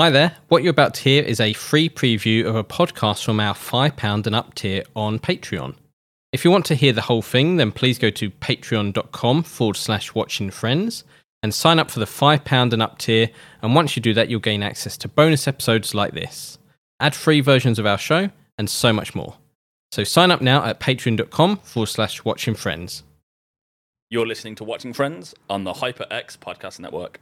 Hi there. What you're about to hear is a free preview of a podcast from our £5 and up tier on Patreon. If you want to hear the whole thing, then please go to patreon.com forward slash watching friends and sign up for the £5 and up tier. And once you do that, you'll gain access to bonus episodes like this, ad free versions of our show, and so much more. So sign up now at patreon.com forward slash watching friends. You're listening to Watching Friends on the HyperX Podcast Network.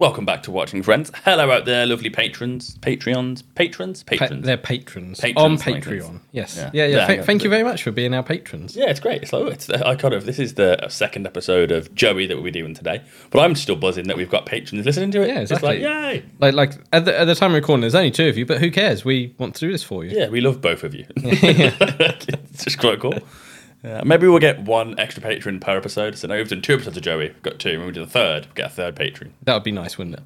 Welcome back to Watching Friends. Hello out there, lovely patrons, Patreons, patrons, Pa- patrons. they're patrons, Patrons, on Patreon. Yes. Yeah. Yeah, yeah. Yeah, Tha- yeah. thank you very much for being our patrons. Yeah, it's great. It's like, oh, it's the, I kind of this is the second episode of Joey that we'll be doing today, but I'm still buzzing that we've got patrons listening to it. Yeah, It's just like, exactly. yay! Like, like at the, at the time of recording, there's only two of you, but who cares? We want to do this for you. Yeah, we love both of you. it's just quite cool. Uh, maybe we'll get one extra patron per episode. So now we've done two episodes of Joey. We've got two. When we do the third, we'll get a third patron. That would be nice, wouldn't it?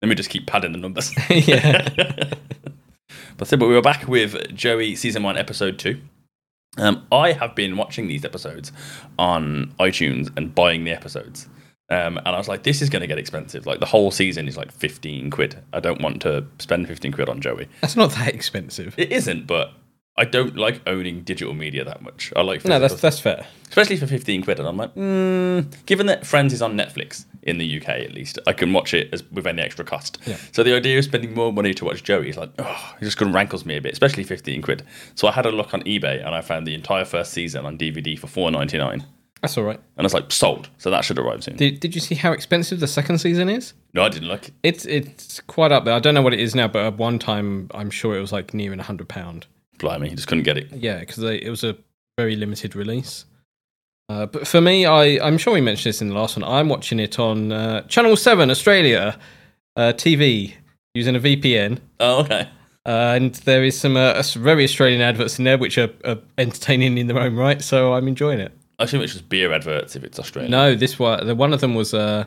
Let me just keep padding the numbers. yeah. But so, but we were back with Joey season one, episode two. Um, I have been watching these episodes on iTunes and buying the episodes. Um, and I was like, this is going to get expensive. Like the whole season is like 15 quid. I don't want to spend 15 quid on Joey. That's not that expensive. It isn't, but I don't like owning digital media that much. I like No, that's that's fair. especially for 15 quid. And I'm like, mm, given that Friends is on Netflix in the UK at least, I can watch it as, with any extra cost. Yeah. So the idea of spending more money to watch Joey is like, oh, it just kind of rankles me a bit, especially 15 quid. So I had a look on eBay and I found the entire first season on DVD for 4.99, That's all right. And was like, sold. So that should arrive soon. Did, did you see how expensive the second season is? no, I didn't look. It's it's quite up there. I don't know what it is now, but at one time I'm sure it was like near a hundred pound. Blimey, he just couldn't get it. Yeah, because it was a very limited release. Uh, but for me, I I'm sure we mentioned this in the last one. I'm watching it on uh, Channel Seven Australia uh, TV using a VPN. Oh, okay. And there is some uh, very Australian adverts in there which are, are entertaining in their own right, so I'm enjoying it. I assume it's just beer adverts if it's Australian. No, this one, the one of them was, uh,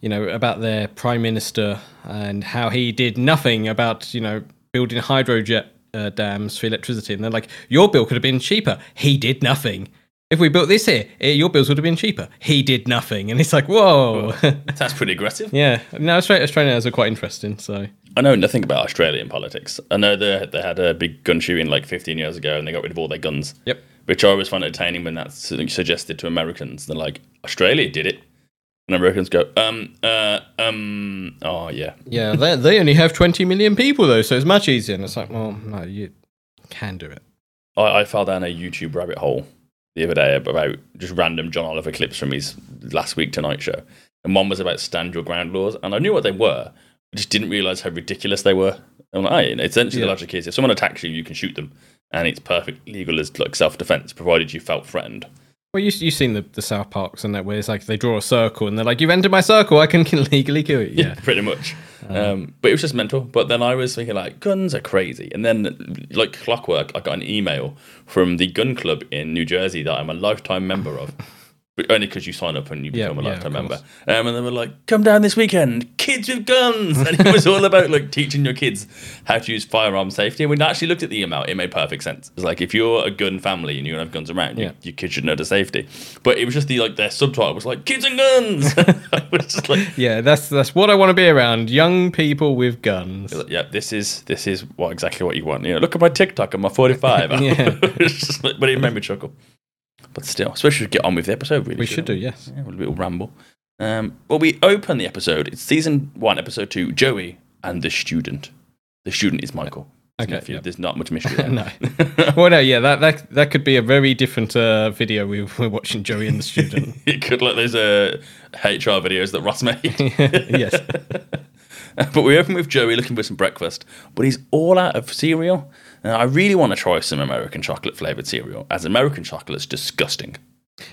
you know, about their prime minister and how he did nothing about, you know, building hydrojet uh, dams for electricity. And they're like, your bill could have been cheaper. He did nothing. If we built this here, eh, your bills would have been cheaper. He did nothing. And it's like, whoa. That's pretty aggressive. yeah. No, Australians are quite interesting. So, I know nothing about Australian politics. I know they they had a big gun shooting like 15 years ago, and they got rid of all their guns. Yep. Which I always find entertaining when that's suggested to Americans. They're like, Australia did it, and Americans go, um, uh, um, oh yeah, yeah, they, they only have 20 million people, though, so it's much easier. And it's like, well, no, you can do it. I, I fell down a YouTube rabbit hole the other day about just random John Oliver clips from his last week Tonight Show, and one was about stand your ground laws, and I knew what they were, I just didn't realize how ridiculous they were. I'm like, oh, essentially the logic is if someone attacks you, you can shoot them, and it's perfect legal as like self defense, provided you felt threatened. Well, you, you've seen the, the South Parks and that where it's like they draw a circle and they're like, you've entered my circle, I can can legally kill you. Yeah. pretty much. Um, but it was just mental. But then I was thinking like guns are crazy, and then like clockwork, I got an email from the gun club in New Jersey that I'm a lifetime member of. But only because you sign up and you Yeah, become a lifetime of member. Um, and they were like, "Come down this weekend, kids with guns," and it was all about like teaching your kids how to use firearm safety. And we actually looked at the email; it made perfect sense. It's like if you're a gun family and you don't have guns around, Yeah. you, your kids should know the safety. But it was just the like their subtitle was like "kids and guns." I was just like, Yeah, that's that's what I want to be around. Young people with guns. yeah, this is this is what exactly what you want. You know, look at my TikTok and my 45. Yeah. Just like- but it made me chuckle. But still, I suppose we should get on with the episode. Really, We should do, yes. Yeah, a little ramble. Um, well, we open the episode. It's season one, episode two. Joey and the student. The student is Michael. Okay, yep. There's not much mystery there. no. well, no, yeah, that, that that could be a very different uh, video we we're watching Joey and the student. it could look like those uh, HR videos that Ross made. yes. but we open with Joey looking for some breakfast, but he's all out of cereal. And I really want to try some American chocolate flavored cereal, as American chocolate, chocolate's disgusting.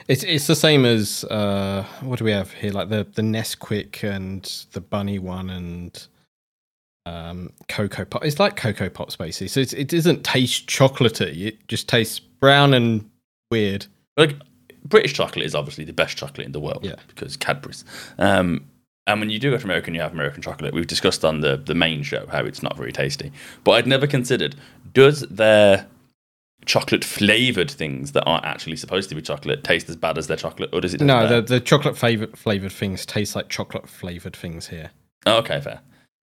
It's it's the same as uh, what do we have here? Like the the Nesquik and the Bunny one and um, Cocoa Pop. It's like Cocoa Pops basically. So it's, it doesn't taste chocolatey. It just tastes brown and weird. Like British chocolate is obviously the best chocolate in the world Yeah. because Cadbury's. Um, and when you do go to America and you have American chocolate, we've discussed on the, the main show how it's not very tasty. But I'd never considered does their chocolate flavored things that aren't actually supposed to be chocolate taste as bad as their chocolate, or does it? No, the, the chocolate flavored flavored things taste like chocolate flavored things here. Oh, okay, fair.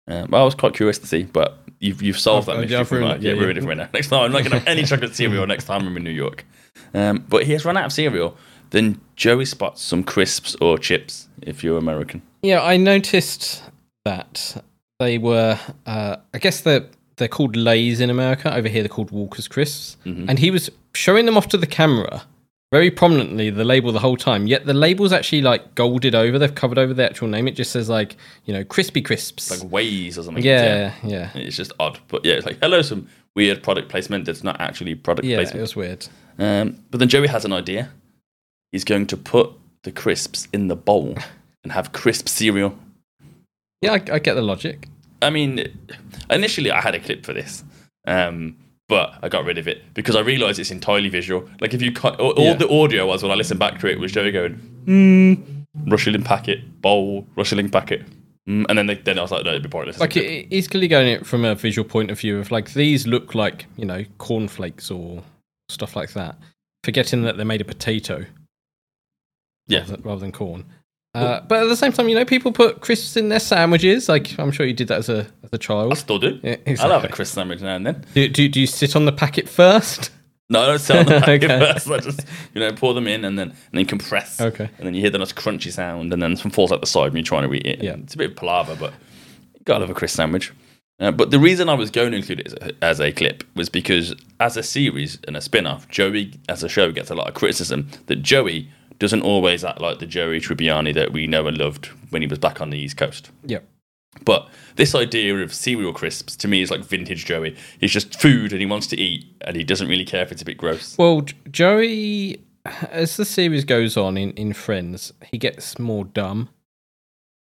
Um, well, I was quite curious to see, but you've you've solved I've- that mystery. I've for me. ruined it, Yeah, yeah, ruined it for me now. Next time, I'm not going to have any chocolate cereal next time I'm in New York. Um, but he has run out of cereal. Then Joey spots some crisps or chips if you're American. Yeah, I noticed that they were. Uh, I guess they're they're called Lays in America. Over here, they're called Walker's Crisps. And he was showing them off to the camera very prominently, the label the whole time. Yet the label's actually like golded over. They've covered over the actual name. It just says like you know crispy crisps. Like ways or something. yeah, yeah, It's just odd. But yeah, it's like, hello, some weird product placement that's not actually product placement. yeah. It was weird. Um, but then Joey has an idea. He's going to put the crisps in the bowl and have crisp cereal. Yeah, I, I get the logic. I mean, initially I had a clip for this, um, but I got rid of it because I realised it's entirely visual. Like if you cut all, all Yeah. the audio was when I listened back to it was Joey going, hmm, rustling packet, bowl, rustling packet, mm, and then they, then I was like, no, it'd be pointless. Like it, he's clearly going it from a visual point of view of like these look like you know cornflakes or stuff like that, forgetting that they're made of potato. yeah, rather than corn. Uh, but at the same time, you know, people put crisps in their sandwiches. Like I'm sure you did that as a as a child. I still do. Yeah, I love a crisp sandwich now and then. Do, do, do you sit on the packet first? No, I don't sit on the packet Okay. first. I just you know pour them in and then and then compress. Okay. And then you hear the nice crunchy sound, and then some falls out the side when you're trying to eat it. Yeah. It's a bit of palaver, but you gotta love a crisp sandwich. Uh, but the reason I was going to include it as a, as a clip was because as a series and a spin-off, Joey as a show gets a lot of criticism that Joey doesn't always act like the Joey Tribbiani that we know and loved when he was back on the East Coast. Yep. But this idea of cereal crisps to me is like vintage Joey. He's just food and he wants to eat and he doesn't really care if it's a bit gross. Well, Joey, as the series goes on in, in Friends, he gets more dumb,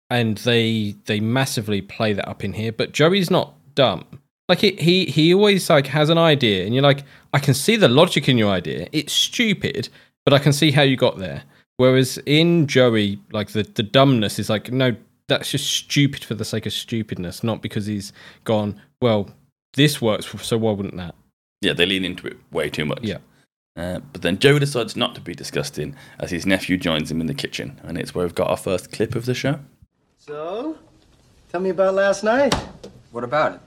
and they they massively play that up in here. But Joey's not dumb. Like he he he always like has an idea, and you're like, I can see the logic in your idea. It's stupid, but I can see how you got there. Whereas in Joey, like the the dumbness is like, no, that's just stupid for the sake of stupidness, not because he's gone. Well, this works, so why wouldn't that? Yeah, they lean into it way too much. Yeah. Uh, but then Joe decides not to be disgusting as his nephew joins him in the kitchen, and it's where we've got our first clip of the show. So, tell me about last night. What about it?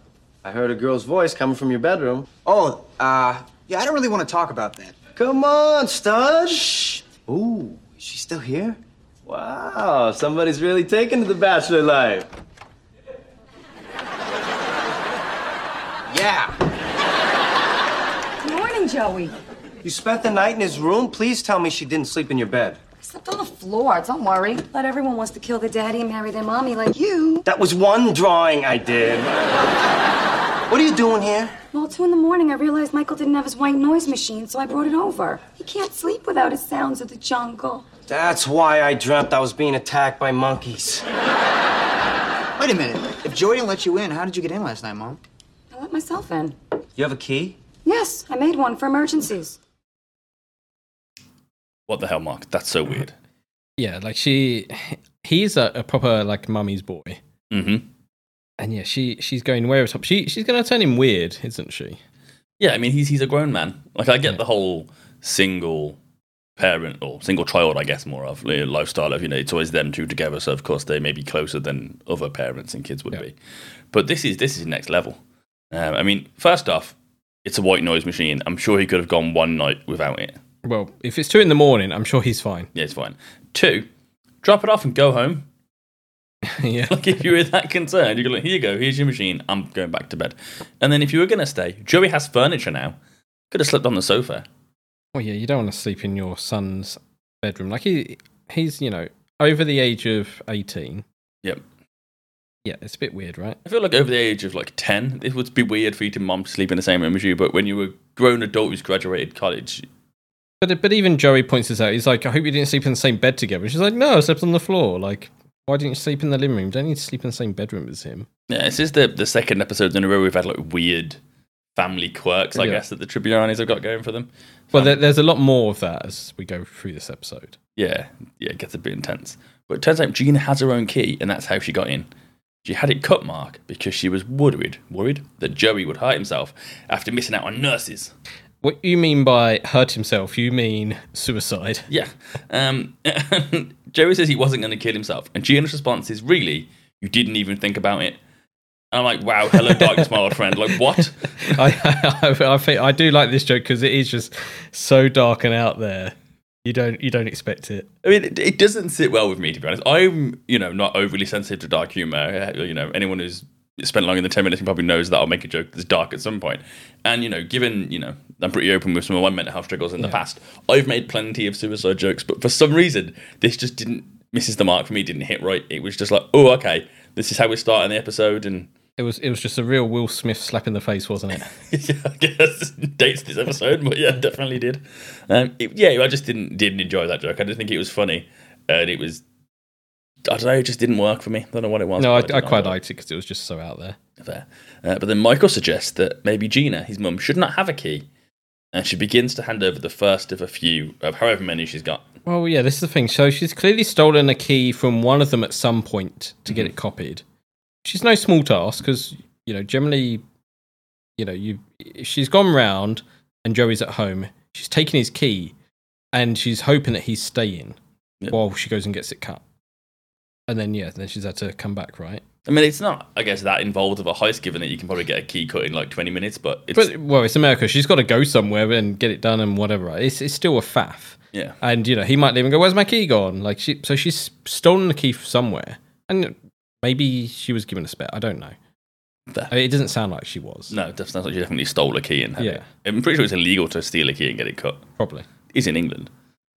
I heard a girl's voice coming from your bedroom. Oh, uh, yeah, I don't really want to talk about that. Come on, stud. Shh. Ooh, is she still here? Wow, somebody's really taken to the bachelor life. Yeah. Good morning, Joey. You spent the night in his room? Please tell me she didn't sleep in your bed. I slept on the floor. Don't worry. Not everyone wants to kill their daddy and marry their mommy like you. That was one drawing I did. what are you doing here? Well, two in the morning, I realized Michael didn't have his white noise machine, so I brought it over. He can't sleep without his sounds of the jungle. That's why I dreamt I was being attacked by monkeys. Wait a minute. If Joey didn't let you in, how did you get in last night, Mom? I let myself in. You have a key? Yes, I made one for emergencies. What the hell, Mark? That's so weird. Yeah, like she, he's a, a proper like mummy's boy, Mm-hmm. And yeah, she she's going way over top. She she's going to turn him weird, isn't she? Yeah, I mean, he's he's a grown man. Like, I get Yeah. the whole single parent or single child, I guess, more of you know, lifestyle of you know it's always them two together. So of course they may be closer than other parents and kids would Yeah. be. But this is this is next level. Um, I mean, first off, it's a white noise machine. I'm sure he could have gone one night without it. Well, if it's two in the morning, I'm sure he's fine. Yeah, it's fine. Two, drop it off and go home. Yeah, Like if you were that concerned, you go like, here you go, here's your machine. I'm going back to bed. And then if you were gonna stay, Joey has furniture now. Could have slept on the sofa. well, yeah, you don't want to sleep in your son's bedroom. Like he he's you know over the age of eighteen. Yep. Yeah, it's a bit weird, right? I feel like over the age of like 10, it would be weird for you to mom to sleep in the same room as you, but when you were a grown adult who's graduated college, But but even Joey points this out. He's like, I hope you didn't sleep in the same bed together. She's like, No, I slept on the floor. Like, why didn't you sleep in the living room? You don't need to sleep in the same bedroom as him. yeah, this is the, the second episode in a row we've had like weird family quirks, I Yeah. guess, that the Tribbianis have got going for them. Well, there, there's a lot more of that as we go through this episode. Yeah, yeah, it gets a bit intense. But it turns out Gina has her own key, and that's how she got in. She had it cut, Mark, because she was worried, worried that Joey would hurt himself after missing out on nurses. What you mean by hurt himself? You mean suicide? Yeah. Um, Joey says he wasn't going to kill himself, and Gina's response is, "Really? You didn't even think about it?" And I'm like, "Wow, hello, darkness, my old friend. Like, what?" I, I, I think I do like this joke because it is just so dark and out there. You don't you don't expect it. I mean, it, it doesn't sit well with me, to be honest. I'm, you know, not overly sensitive to dark humor. Uh, You know, anyone who's spent longer than 10 minutes probably knows that I'll make a joke that's dark at some point. And, you know, given, you know, I'm pretty open with some of my mental health struggles in the past, I've made plenty of suicide jokes, but for some reason, this just didn't, misses the mark for me, didn't hit right. It was just like, oh, okay, this is how we're starting the episode. And It was it was just a real Will Smith slap in the face, wasn't it? yeah, I guess dates this episode, but yeah, definitely did. Um, it- yeah, I just didn't didn't enjoy that joke. I didn't think it was funny, and it was. I don't know. It just didn't work for me. I don't know what it was. No, I, but I quite liked it because it was just so out there. Fair. Uh, but then Michael suggests that maybe Gina, his mum, should not have a key, and she begins to hand over the first of a few of however many she's got. Well, yeah, this is the thing. So she's clearly stolen a key from one of them at some point to get mm-hmm. it copied. She's no small task because you know generally, you know, you she's gone round and Joey's at home. She's taken his key, and she's hoping that he's staying Yeah. while she goes and gets it cut. And then yeah, then she's had to come back, right? I mean, it's not, I guess, that involved of a heist, given that you can probably get a key cut in like twenty minutes. But it's But well, it's America. She's got to go somewhere and get it done and whatever. It's it's still a faff. yeah, And you know, he might leave and go, "Where's my key gone?" Like she, so she's stolen the key from somewhere, and maybe she was given a spare. I don't know. I mean, it doesn't sound like she was. No, it does- sounds like she definitely stole a key and had Yeah. it. I'm pretty sure it's illegal to steal a key and get it cut. Probably. It's in England,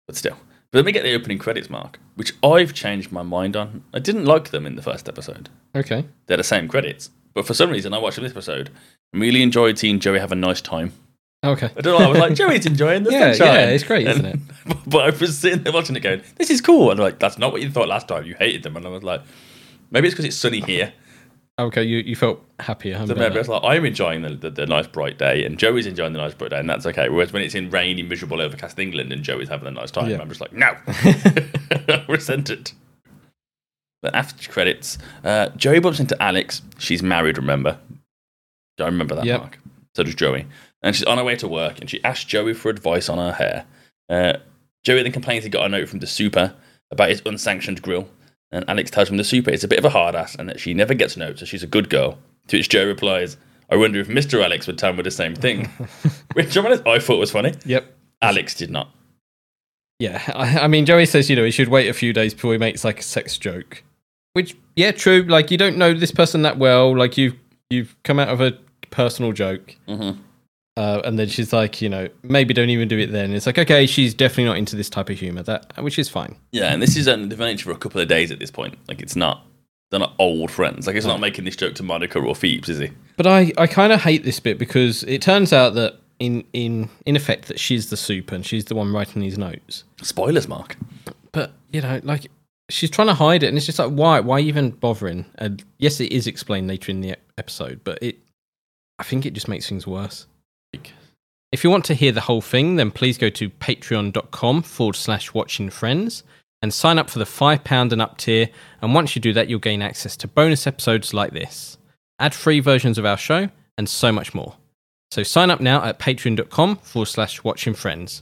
but still. But then we get the opening credits, Mark, which I've changed my mind on. I didn't like them in the first episode. Okay. They're the same credits, but for some reason, I watched this episode and really enjoyed seeing Joey have a nice time. Okay. I don't know. I was like, Joey's enjoying the Yeah, sunshine. yeah, it's great, isn't it? But I was sitting there watching it, going, "This is cool." And I'm like, "That's not what you thought last time. You hated them." And I was like, "Maybe it's because it's sunny here." Okay. You you felt happier. So maybe it's like I'm enjoying the, the, the nice bright day, and Joey's enjoying the nice bright day, and that's okay. Whereas when it's in rainy, miserable, overcast England, and Joey's having a nice time, Yeah. I'm just like, no, resent it. But after credits, uh, Joey bumps into Alex. She's married, remember? I remember that, Yep. Mark. So does Joey. And she's on her way to work, and she asks Joey for advice on her hair. Uh, Joey then complains he got a note from the super about his unsanctioned grill. And Alex tells him the super is a bit of a hard ass and that she never gets notes, so she's a good girl. To which Joe replies, I wonder if Mr. Alex would tell me the same thing. which I thought was funny. Yep. Alex did not. Yeah. I, I mean, Joey says you know he should wait a few days before he makes like a sex joke. Which yeah, true. Like you don't know this person that well. Like you've, you've come out of a personal joke. Mhm. Uh, and then she's like, you know, maybe don't even do it then. It's like, okay, she's definitely not into this type of humor. That, which is fine. Yeah, and this is only they've known each other for a couple of days at this point. Like it's not they're not old friends. Like it's not making this joke to Monica or Phoebes, is he? But I, I kind of hate this bit because it turns out that in in in effect that she's the super and she's the one writing these notes. Spoilers, Mark. But you know, like she's trying to hide it, and it's just like, why, why even bothering? And yes, it is explained later in the episode, but it, I think it just makes things worse. If you want to hear the whole thing, then please go to patreon.com forward slash watching friends and sign up for the £5 and up tier. And once you do that, you'll gain access to bonus episodes like this, ad free versions of our show, and so much more. So sign up now at patreon.com forward slash watching friends.